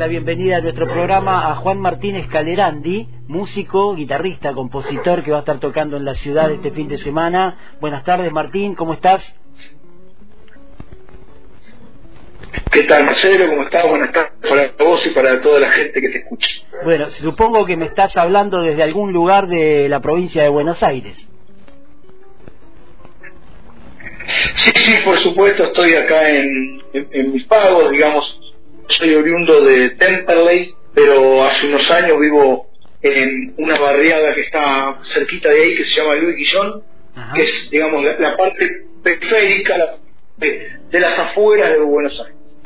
la bienvenida a nuestro programa a Juan Martínez Calerandi, músico, guitarrista, compositor que va a estar tocando en la ciudad este fin de semana. Buenas tardes, Martín, ¿cómo estás? ¿Qué tal, Marcelo? ¿Cómo estás? Buenas tardes para vos y para toda la gente que te escucha. Bueno, supongo que me estás hablando desde algún lugar de la provincia de Buenos Aires. Sí, sí, por supuesto, estoy acá en, en, mis pagos, digamos, soy oriundo de Temperley, pero hace unos años vivo en una barriada que está cerquita de ahí, que se llama Luis Guillón, que es, digamos, la, parte periférica de, las afueras de Buenos Aires.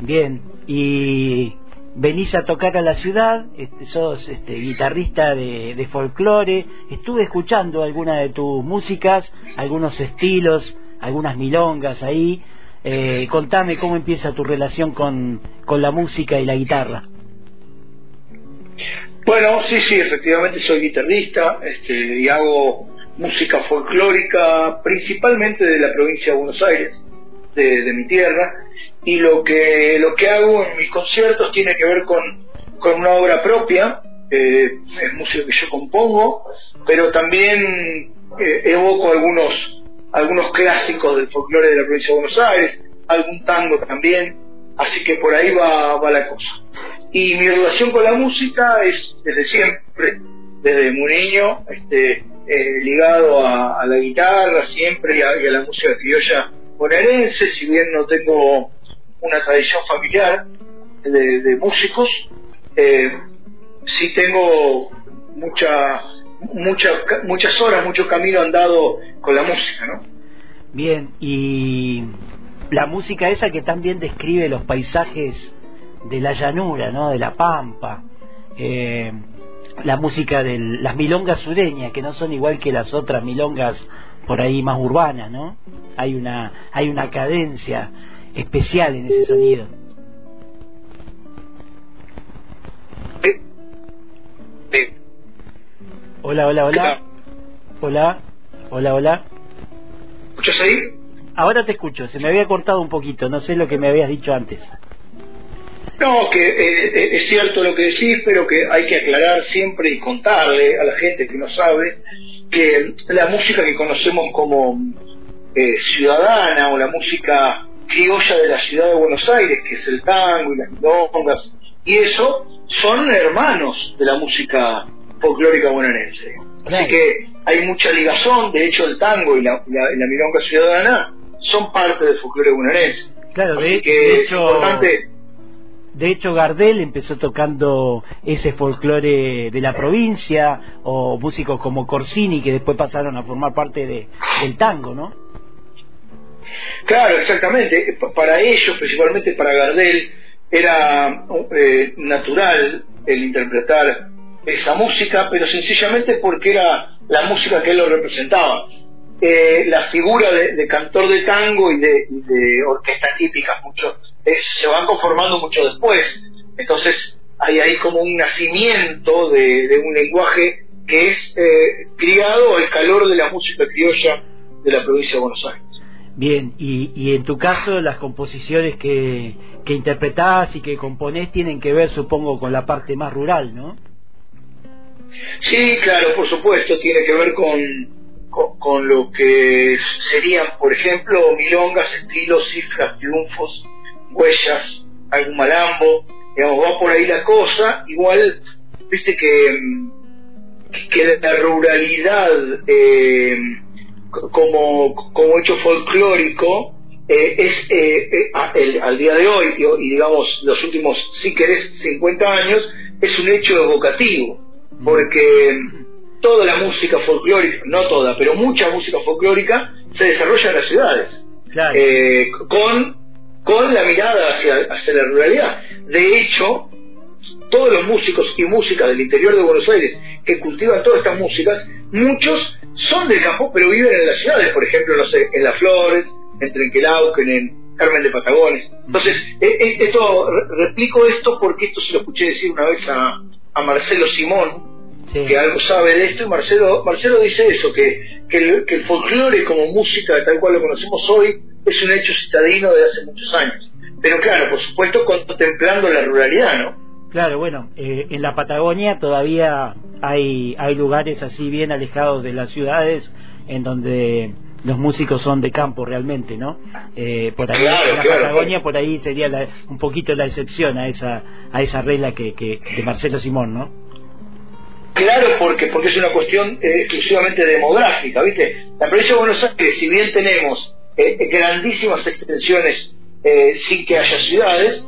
Bien, y venís a tocar a la ciudad, este, sos este, guitarrista de, de folclore, estuve escuchando alguna de tus músicas, algunos estilos, algunas milongas ahí. Eh, contame cómo empieza tu relación con, con la música y la guitarra. Bueno, sí, sí, efectivamente soy guitarrista este, y hago música folclórica principalmente de la provincia de Buenos Aires, de, mi tierra, y lo que, lo que hago en mis conciertos tiene que ver con, con una obra propia, eh, es música que yo compongo, pero también eh, evoco algunos algunos clásicos del folclore de la provincia de Buenos Aires, algún tango también, así que por ahí va, va la cosa. Y mi relación con la música es desde siempre, desde muy niño, este, eh, ligado a, la guitarra siempre y a, la música criolla bonaerense, si bien no tengo una tradición familiar de, músicos, eh, sí tengo mucha muchas horas, mucho camino andado con la música, ¿no? Bien, y la música esa que también describe los paisajes de la llanura, ¿no? De la pampa. Eh, la música de las milongas sureñas, que no son igual que las otras milongas por ahí más urbanas, ¿no? Hay una, hay una cadencia especial en ese sonido. Hola, hola, hola. Hola, hola, hola. ¿Escuchas ahí? Ahora te escucho, se me había cortado un poquito, no sé lo que me habías dicho antes. No, que eh, eh, es cierto lo que decís, pero que hay que aclarar siempre y contarle a la gente que no sabe que la música que conocemos como eh, ciudadana o la música criolla de la ciudad de Buenos Aires, que es el tango y las milongas y eso, son hermanos de la música folclórica bonaerense. Así que hay mucha ligazón, de hecho el tango y la, la, milonga ciudadana son parte del folclore bonaerense. Claro, de, hecho, de hecho Gardel empezó tocando ese folclore de la provincia, o músicos como Corsini que después pasaron a formar parte de, del tango, ¿no? Claro, exactamente. Para ellos, principalmente para Gardel, era eh, natural el interpretar esa música, pero sencillamente porque era la música que él lo representaba. Eh, la figura de, cantor de tango y de, orquesta típica mucho, se van conformando mucho después. Entonces hay ahí como un nacimiento de, un lenguaje que es eh, criado al calor de la música criolla de la provincia de Buenos Aires. Bien, y, en tu caso las composiciones que, que interpretás y que componés tienen que ver, supongo, con la parte más rural, ¿no? Sí, claro, por supuesto, tiene que ver con, con, lo que serían, por ejemplo, milongas, estilos, cifras, triunfos, huellas, algún malambo, digamos, va por ahí la cosa, igual, viste que, que la ruralidad eh, como, como hecho folclórico eh, es eh, al día de hoy, y, digamos los últimos, si querés, 50 años, es un hecho evocativo porque toda la música folclórica, no toda, pero mucha música folclórica se desarrolla en las ciudades, eh, con, con la mirada hacia, hacia la ruralidad. De hecho, todos los músicos y músicas del interior de Buenos Aires que cultivan todas estas músicas, muchos son del campo, pero viven en las ciudades, por ejemplo, no sé, en Las Flores, en Trenquelauquen, en Carmen de Patagones. Entonces, eh, eh, esto, replico esto porque esto se lo escuché decir una vez a, a Marcelo Simón, que algo sabe de esto, y Marcelo, Marcelo dice eso, que, que, el, que el folclore como música tal cual lo conocemos hoy es un hecho citadino de hace muchos años. pero claro, por supuesto contemplando la ruralidad, ¿no? Claro, bueno, eh, en la Patagonia todavía hay, hay lugares así bien alejados de las ciudades en donde los músicos son de campo realmente, ¿no? Eh, por ahí en la Patagonia por ahí sería un poquito la excepción a esa a esa regla que, que de Marcelo Simón, ¿no? Claro, porque porque es una cuestión eh, exclusivamente demográfica, ¿viste? La provincia de Buenos Aires, si bien tenemos eh, grandísimas extensiones sin que haya ciudades,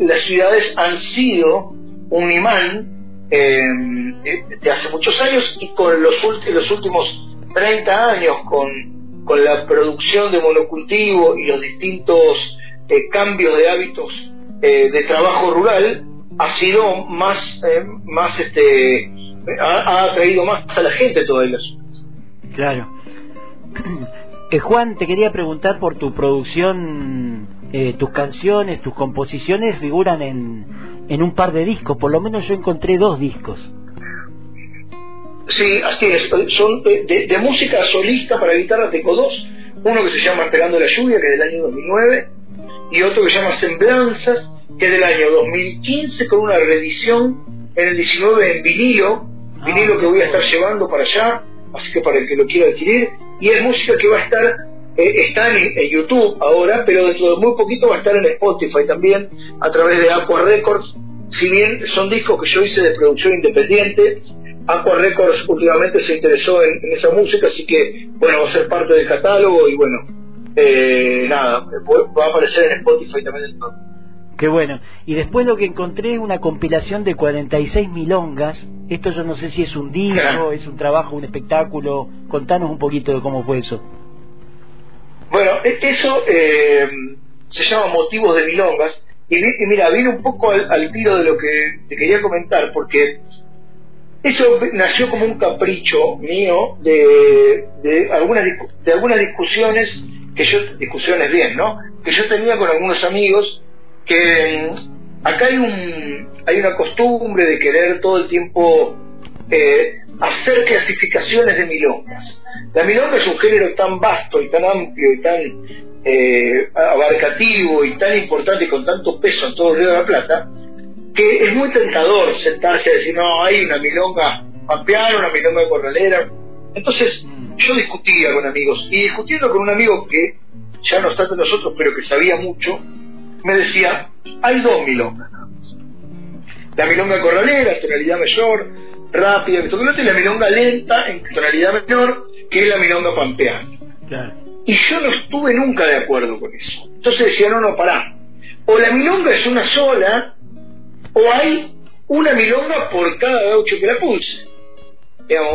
las ciudades han sido un imán de hace muchos años y con los, los últimos 30 años con, con la producción de monocultivo y los distintos eh, cambios de hábitos eh, de trabajo rural, ha sido más, eh, más este, ha, atraído más a la gente todas las Claro. Juan, te quería preguntar por tu producción, tus canciones, tus composiciones figuran en, en un par de discos, por lo menos yo encontré dos discos. Sí, así es. Son de, música solista para guitarra tengo dos. Uno que se llama Pegando la lluvia, que es del año 2009, y otro que se llama Semblanzas, que es del año 2015, con una reedición en el 19 en vinilo, vinilo que voy a estar llevando para allá, así que para el que lo quiera adquirir. Y es música que va a estar, eh, está en, YouTube ahora, pero dentro de muy poquito va a estar en Spotify también, a través de Aqua Records. Si bien son discos que yo hice de producción independiente, Aqua Records últimamente se interesó en, esa música, así que, bueno, va a ser parte del catálogo y bueno, eh, nada, va a aparecer en Spotify también. todo. Qué bueno. Y después lo que encontré es una compilación de 46 milongas. Esto yo no sé si es un disco, es un trabajo, un espectáculo. Contanos un poquito de cómo fue eso. Bueno, e, eso eh, se llama Motivos de Milongas. Y, mira, viene un poco al, al, tiro de lo que te quería comentar, porque eso nació como un capricho mío de, algunas, de algunas discusiones, que yo, discusiones bien, ¿no? Que yo tenía con algunos amigos, que mm, acá hay, un, hay una costumbre de querer todo el tiempo eh, hacer clasificaciones de milongas. La milonga es un género tan vasto y tan amplio y tan eh, abarcativo y tan importante con tanto peso en todo el Río de la Plata, que es muy tentador sentarse a decir, no, hay una milonga pampeana, una milonga corralera. Entonces, mm. yo discutía con amigos, y discutiendo con un amigo que ya no está entre nosotros, pero que sabía mucho, me decía, hay dos milongas La milonga corralera, tonalidad mayor, rápida, y la milonga lenta, en tonalidad menor, que es la milonga pampeana. Y yo no estuve nunca de acuerdo con eso. Entonces decía, no, no, pará. O la milonga es una sola, o hay una milonga por cada gaucho que la pulse.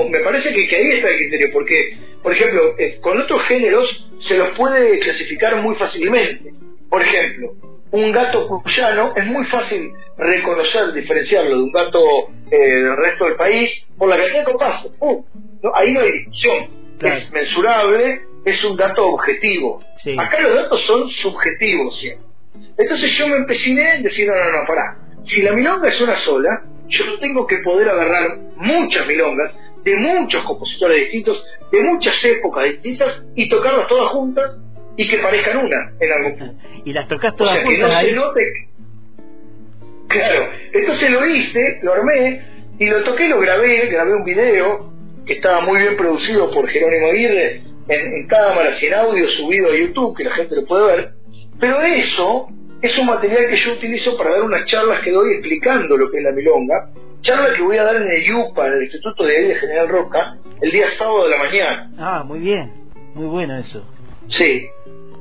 me parece que, ahí está el criterio, porque, por ejemplo, eh, con otros géneros se los puede clasificar muy fácilmente. Por ejemplo, un gato cuyano es muy fácil reconocer, diferenciarlo de un gato eh, del resto del país por la cantidad de compases. Uh, ahí no hay discusión. Es mensurable, es un dato objetivo. Acá los datos son subjetivos siempre. Entonces yo me empeciné en decir, no, no, no, pará si la milonga es una sola, yo tengo que poder agarrar muchas milongas de muchos compositores distintos, de muchas épocas distintas, y tocarlas todas juntas y que parezcan una en algún punto. Y las tocas todas juntas. Claro, entonces lo hice, lo armé y lo toqué, lo grabé, grabé un video que estaba muy bien producido por Jerónimo Aguirre en, en cámaras y en audio subido a YouTube, que la gente lo puede ver. Pero eso es un material que yo utilizo para dar unas charlas que doy explicando lo que es la milonga, charla que voy a dar en el IUPA, en el Instituto de de General Roca, el día sábado de la mañana. Ah, muy bien, muy bueno eso. Sí,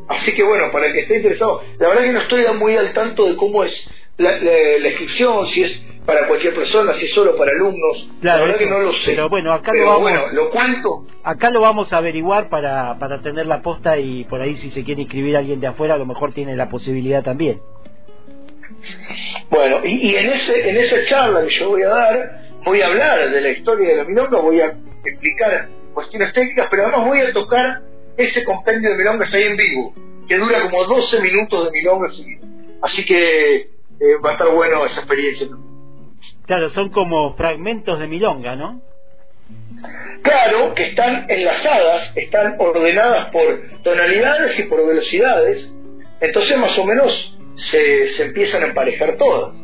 así que bueno, para el que esté interesado, la verdad que no estoy muy al tanto de cómo es la, inscripción, si es para cualquier persona, si es solo para alumnos. Claro, la verdad que no lo sé. Pero bueno, acá lo vamos, bueno, lo cuento. Acá lo vamos a averiguar para, para tener la posta y por ahí si se quiere inscribir alguien de afuera, a lo mejor tiene la posibilidad también. Bueno, y, en, ese, en esa charla que yo voy a dar, voy a hablar de la historia de la milonga, voy a explicar cuestiones técnicas, pero además voy a tocar ese compendio de milongas ahí en vivo, que dura como 12 minutos de milongas. Así que eh, va a estar bueno esa experiencia. Claro, son como fragmentos de milonga, ¿no? Claro, que están enlazadas, están ordenadas por tonalidades y por velocidades. Entonces, más o menos, se, se empiezan a emparejar todas.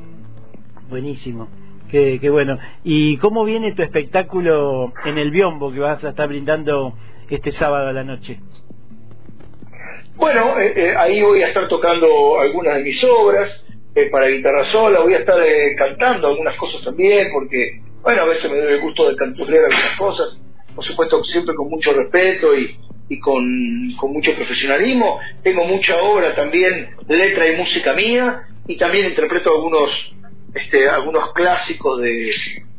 Buenísimo. Qué, qué, bueno. ¿Y cómo viene tu espectáculo en el Biombo que vas a estar brindando este sábado a la noche? Bueno, eh, eh, ahí voy a estar tocando algunas de mis obras eh, para guitarra sola, voy a estar cantando algunas cosas también, porque, bueno, a veces me doy el gusto de canturrear algunas cosas, por supuesto siempre con mucho respeto y, y con, mucho profesionalismo. Tengo mucha obra también, letra y música mía, y también interpreto algunos este, algunos clásicos de,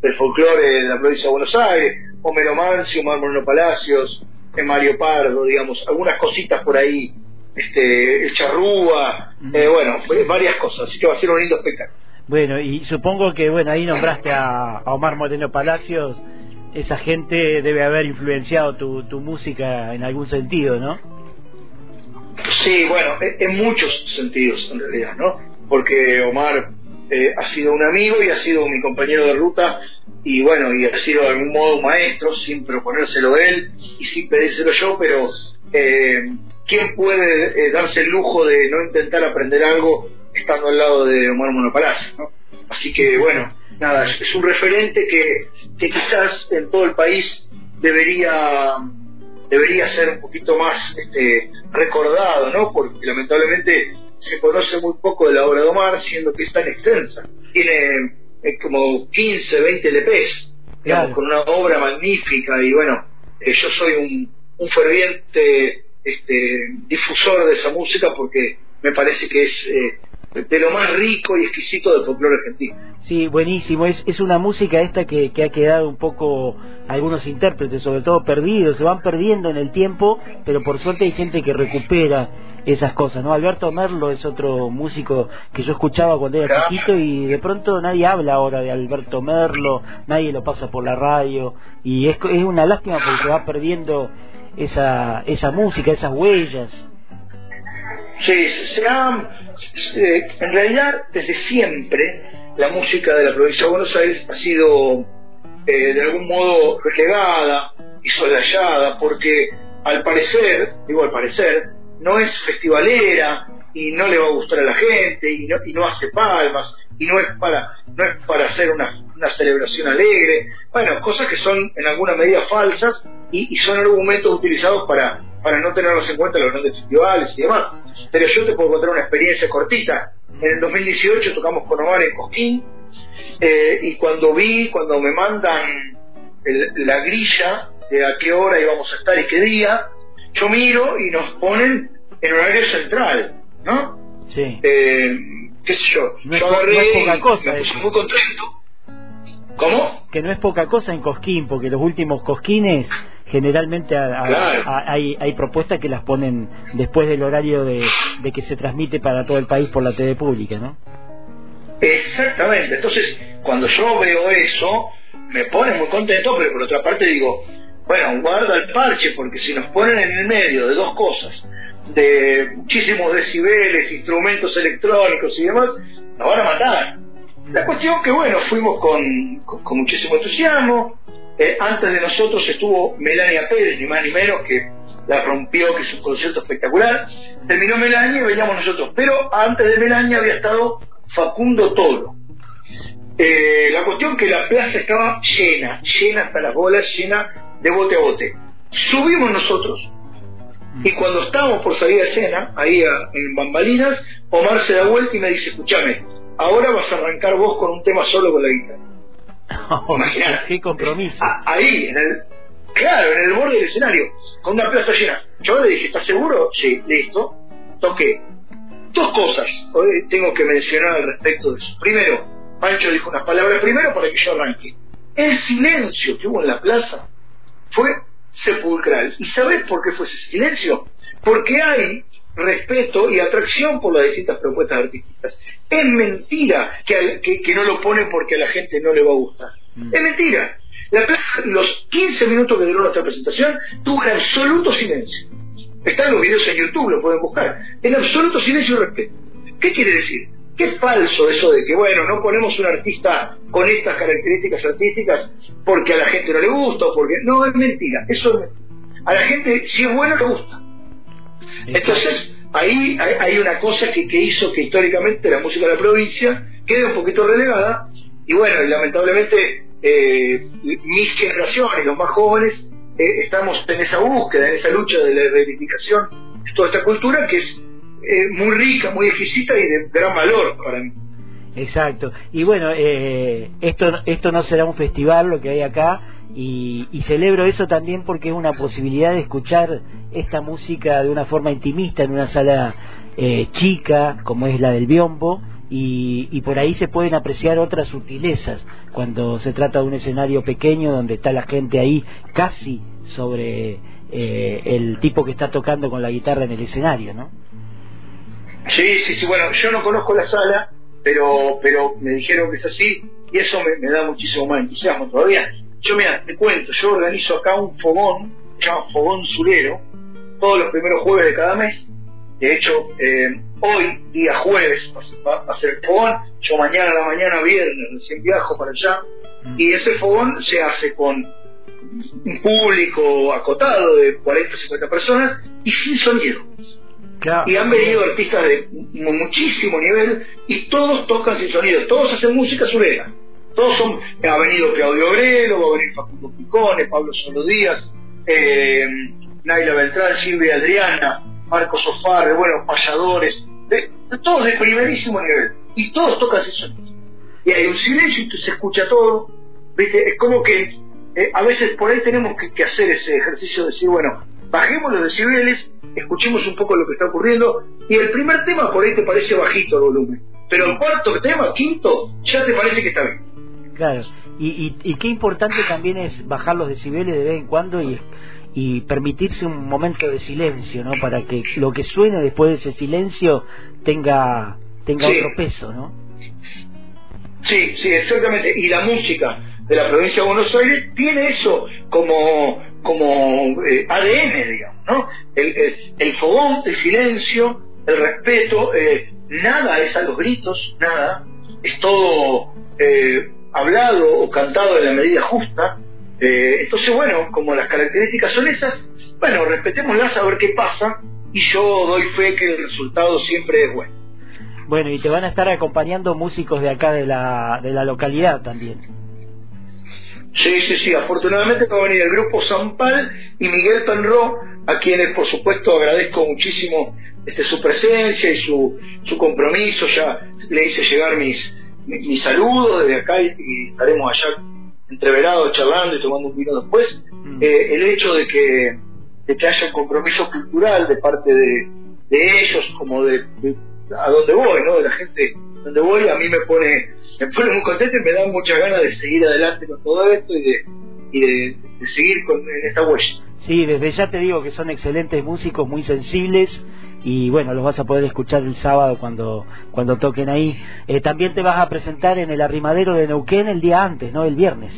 del folclore de la provincia de Buenos Aires, Homero Mancio, Moreno Palacios, Mario Pardo, digamos, algunas cositas por ahí, este, el charrúa, eh, bueno, varias cosas, así que va a ser un lindo espectáculo. Bueno, y supongo que, bueno, ahí nombraste a, Omar Moreno Palacios, esa gente debe haber influenciado tu, tu música en algún sentido, ¿no? Sí, bueno, en, en muchos sentidos en realidad, ¿no? Porque Omar eh, ha sido un amigo y ha sido mi compañero de ruta y bueno, y ha sido de algún modo un maestro sin proponérselo él y sin pedírselo yo, pero eh, ¿quién puede eh, darse el lujo de no intentar aprender algo estando al lado de Omar Monopalacio? ¿no? Así que bueno, nada, es un referente que, que quizás en todo el país debería debería ser un poquito más este, recordado, ¿no? Porque lamentablemente se conoce muy poco de la obra de Omar, siendo que es tan extensa. Tiene eh, como 15, 20 LPs, digamos, con una obra magnífica y bueno, eh, yo soy un, un ferviente este, difusor de esa música porque me parece que es eh, de lo más rico y exquisito del folclore argentino. Sí, buenísimo. Es, es una música esta que, que ha quedado un poco, algunos intérpretes sobre todo perdidos, se van perdiendo en el tiempo, pero por suerte hay gente que recupera esas cosas, ¿no? Alberto Merlo es otro músico que yo escuchaba cuando era chiquito y de pronto nadie habla ahora de Alberto Merlo, nadie lo pasa por la radio y es, es una lástima porque se va perdiendo esa, esa música, esas huellas. Sí, se en realidad desde siempre la música de la provincia de Buenos Aires ha sido eh, de algún modo relegada y solayada porque al parecer, digo al parecer, no es festivalera y no le va a gustar a la gente y no, y no hace palmas y no es para no es para hacer una, una celebración alegre bueno cosas que son en alguna medida falsas y, son argumentos utilizados para para no tenerlos en cuenta los grandes festivales y demás. Pero yo te puedo contar una experiencia cortita. En el 2018 tocamos con Omar en Cosquín eh, y cuando vi, cuando me mandan la grilla de a qué hora íbamos a estar y qué día, yo miro y nos ponen en horario central, ¿no? Sí. Eh, ¿Qué sé yo? No yo es, poca cosa. muy contento. ¿Cómo? Que no es poca cosa en Cosquín, porque los últimos Cosquines generalmente hay, hay propuestas que las ponen después del horario de, que se transmite para todo el país por la TV pública, ¿no? Exactamente. Entonces, cuando yo veo eso, me pone muy contento, pero por otra parte digo, bueno, guarda el parche, porque si nos ponen en el medio de dos cosas, de muchísimos decibeles, instrumentos electrónicos y demás, nos van a matar. La cuestión que, bueno, fuimos con, con muchísimo entusiasmo, eh, antes de nosotros estuvo Melania Pérez, ni más ni menos, que la rompió, que es un concierto espectacular. Terminó Melania y veníamos nosotros. Pero antes de Melania había estado Facundo Toro. Eh, la cuestión que la plaza estaba llena, llena hasta las bolas, llena de bote a bote. Subimos nosotros. Y cuando estábamos por salir de escena, ahí en Bambalinas, Omar se da vuelta y me dice, escúchame, ahora vas a arrancar vos con un tema solo con la guitarra. qué compromiso. ahí, en el, claro, en el borde del escenario, con una plaza llena. Yo le dije, ¿estás seguro? Sí, listo. Toqué. Dos cosas hoy tengo que mencionar al respecto de eso. Primero, Pancho dijo unas palabras primero para que yo arranque. El silencio que hubo en la plaza fue sepulcral. ¿Y sabes por qué fue ese silencio? Porque hay respeto y atracción por las distintas propuestas artísticas. Es mentira que, que, no lo ponen porque a la gente no le va a gustar. Mm. Es mentira. los 15 minutos que duró nuestra presentación tuvo un absoluto silencio. Están los videos en YouTube, lo pueden buscar. En absoluto silencio y respeto. ¿Qué quiere decir? Que es falso eso de que, bueno, no ponemos un artista con estas características artísticas porque a la gente no le gusta o porque... No, es mentira. Eso. A la gente, si es bueno, le gusta. Entonces, ahí hay, una cosa que, que, hizo que históricamente la música de la provincia quede un poquito relegada y bueno, y lamentablemente eh, mis generaciones, los más jóvenes, eh, estamos en esa búsqueda, en esa lucha de la reivindicación de toda esta cultura que es eh, muy rica, muy exquisita y de gran valor para mí. Exacto. Y bueno, esto, esto no será un festival lo que hay acá, y, celebro eso también porque es una posibilidad de escuchar esta música de una forma intimista en una sala eh, chica como es la del biombo y, por ahí se pueden apreciar otras sutilezas cuando se trata de un escenario pequeño donde está la gente ahí casi sobre eh, el tipo que está tocando con la guitarra en el escenario, ¿no? Sí, sí, sí, bueno, yo no conozco la sala, pero pero me dijeron que es así y eso me, me da muchísimo más entusiasmo todavía. Yo, mira, te cuento, yo organizo acá un fogón, se llama Fogón Zulero, todos los primeros jueves de cada mes. De hecho, eh, hoy, día jueves, va, a ser el fogón. Yo mañana a la mañana, viernes, recién viajo para allá. Mm. Y ese fogón se hace con un público acotado de 40 50 personas y sin sonido. Y han venido artistas de muchísimo nivel y todos tocan sin sonido, todos hacen música surera. Todos son, ha venido Claudio Obrero, va a venir Facundo Picone, Pablo Solo Díaz, eh, Naila Beltrán, Silvia Adriana, Marcos Sofar, bueno, payadores, de, todos de primerísimo nivel. Y todos tocan eso. Y hay un silencio y se escucha todo. ¿Viste? Es como que eh, a veces por ahí tenemos que, hacer ese ejercicio de decir, bueno, bajemos los decibeles, escuchemos un poco lo que está ocurriendo, y el primer tema por ahí te parece bajito el volumen, pero el cuarto tema, quinto, ya te parece que está bien. Claro, y, y, qué importante también es bajar los decibeles de vez en cuando y, y permitirse un momento de silencio, ¿no? Para que lo que suene después de ese silencio tenga, tenga otro peso, ¿no? Sí, sí, exactamente. Y la música de la provincia de Buenos Aires tiene eso como, como eh, ADN, digamos, ¿no? El, el, fogón, el silencio, el respeto, eh, nada es a los gritos, nada. Es todo eh, hablado o cantado en la medida justa. Eh, entonces, bueno, como las características son esas, bueno, respetémoslas a ver qué pasa y yo doy fe que el resultado siempre es bueno. Bueno, y te van a estar acompañando músicos de acá de la, de la localidad también. Sí, sí, sí, afortunadamente va a venir el grupo Zampal y Miguel Penro, a quienes por supuesto agradezco muchísimo este, su presencia y su, su compromiso, ya le hice llegar mis, mi, saludo desde acá y, estaremos allá entreverados charlando y tomando un vino después. Mm. Eh, el hecho de que, de que haya un compromiso cultural de parte de, de ellos, como de, a donde voy, ¿no? De la gente donde voy, a mí me pone, me pone muy contento y me da muchas ganas de seguir adelante con todo esto y de, y de, seguir con, en esta huella. Sí, desde ya te digo que son excelentes músicos, muy sensibles y bueno, los vas a poder escuchar el sábado cuando, cuando toquen ahí. Eh, también te vas a presentar en el arrimadero de Neuquén el día antes, ¿no? El viernes.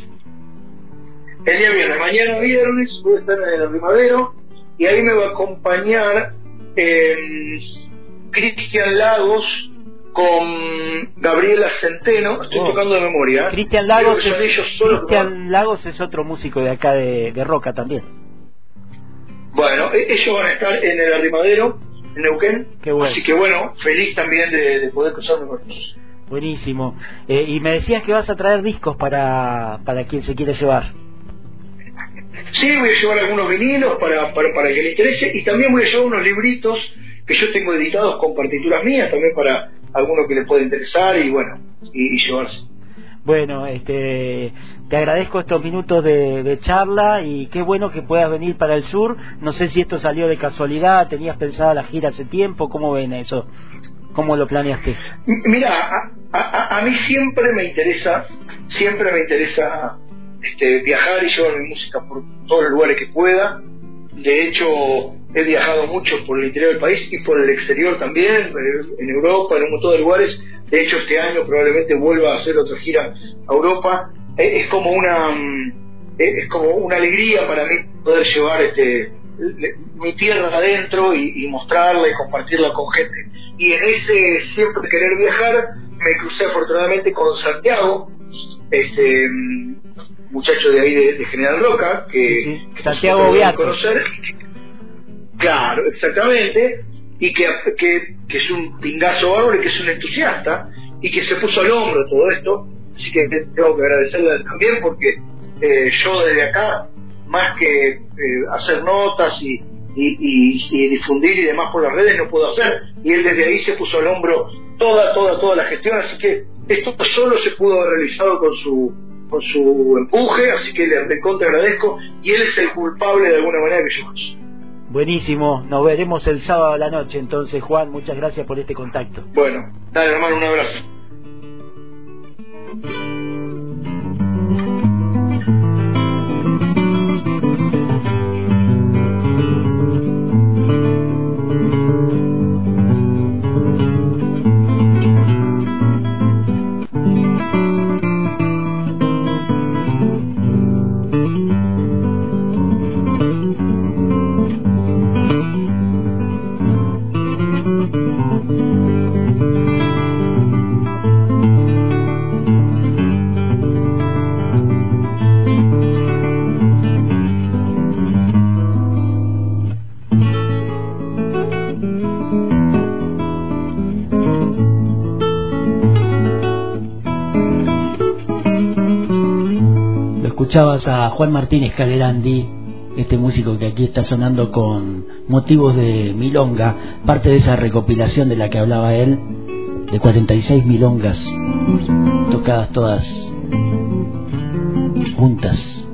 El día viernes, mañana viernes voy a estar en el arrimadero y ahí me va a acompañar eh, Cristian Lagos con Gabriela Centeno, estoy oh. tocando de memoria. ¿eh? Cristian Lagos, es, Lagos es otro músico de acá de, de Roca también. Bueno, e-, ellos van a estar en el arrimadero en Neuquén. Así que bueno, feliz también de, poder cruzarme con ellos. Buenísimo. Eh, y me decías que vas a traer discos para, para quien se quiera llevar. Sí, voy a llevar algunos vinilos para, para, para que le interese y también voy a llevar unos libritos que yo tengo editados con partituras mías también para alguno que le pueda interesar y bueno, y llevarse. Bueno, este, te agradezco estos minutos de, charla y qué bueno que puedas venir para el sur. No sé si esto salió de casualidad, tenías pensada la gira hace tiempo, ¿cómo ven eso? ¿Cómo lo planeaste? Mira, a, mí siempre me interesa, siempre me interesa este, viajar y llevar mi música por todos los lugares que pueda. De hecho, he viajado mucho por el interior del país y por el exterior también, en Europa, en un montón de lugares de hecho, este año probablemente vuelva a hacer otra gira a Europa. Es, como una mm, es como una alegría para mí poder llevar este mi tierra adentro y, mostrarla y compartirla con gente. Y en ese siempre querer viajar, me crucé afortunadamente con Santiago, este mm, muchacho de ahí de, General Roca, que, Santiago Beato. conocer. Claro, exactamente y que, que, es un pingazo bárbaro y que es un entusiasta y que se puso al hombro todo esto. Así que tengo que agradecerle también porque eh, yo desde acá, más que eh, hacer notas y, y, difundir y demás por las redes, no puedo hacer. Y él desde ahí se puso al hombro toda, toda, toda la gestión. Así que esto solo se pudo haber realizado con su con su empuje, así que le recontra agradezco y él es el culpable de alguna manera que yo Buenísimo, nos veremos el sábado a la noche entonces Juan, muchas gracias por este contacto. Bueno, dale hermano, un abrazo. Escuchabas a Juan Martínez Calerandi, este músico que aquí está sonando con motivos de milonga, parte de esa recopilación de la que hablaba él, de 46 milongas, tocadas todas juntas,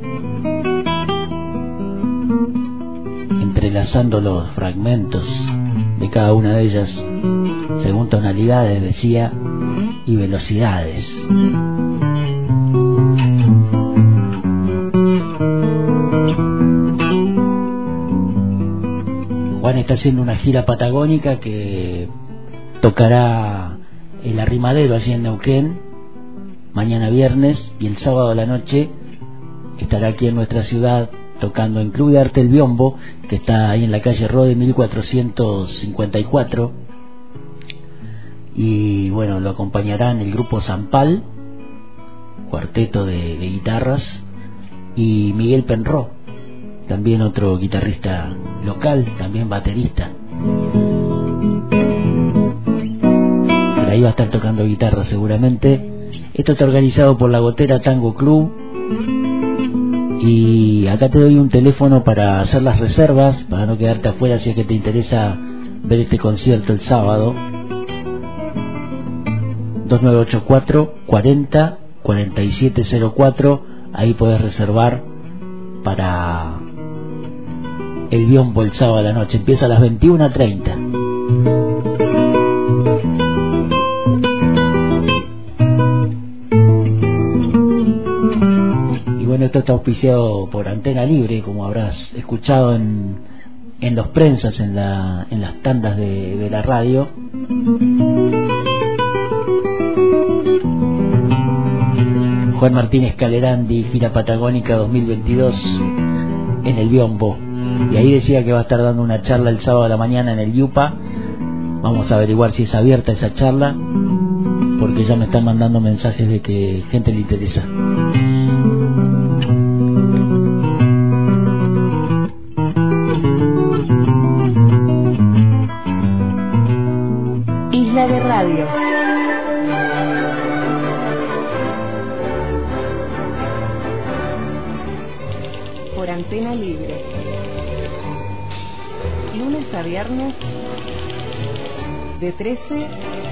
entrelazando los fragmentos de cada una de ellas, según tonalidades, decía, y velocidades. Juan está haciendo una gira patagónica que tocará el arrimadero allí en Neuquén mañana viernes y el sábado a la noche estará aquí en nuestra ciudad tocando en Club de Arte El Biombo, que está ahí en la calle Rode 1454. Y bueno, lo acompañarán el grupo Zampal, cuarteto de, de guitarras, y Miguel Penró, también otro guitarrista local, también baterista. Por ahí va a estar tocando guitarra seguramente. Esto está organizado por la Gotera Tango Club. Y acá te doy un teléfono para hacer las reservas, para no quedarte afuera si es que te interesa ver este concierto el sábado. 2984 40 4704. Ahí puedes reservar para el biombo el sábado a la noche. Empieza a las 21.30. Y bueno, esto está auspiciado por Antena Libre, como habrás escuchado en, en los prensas, en, la, en las tandas de, de la radio. Juan Martínez Calerandi, gira patagónica 2022 en el Biombo. Y ahí decía que va a estar dando una charla el sábado a la mañana en el Yupa. Vamos a averiguar si es abierta esa charla, porque ya me están mandando mensajes de que gente le interesa. 13 a 15.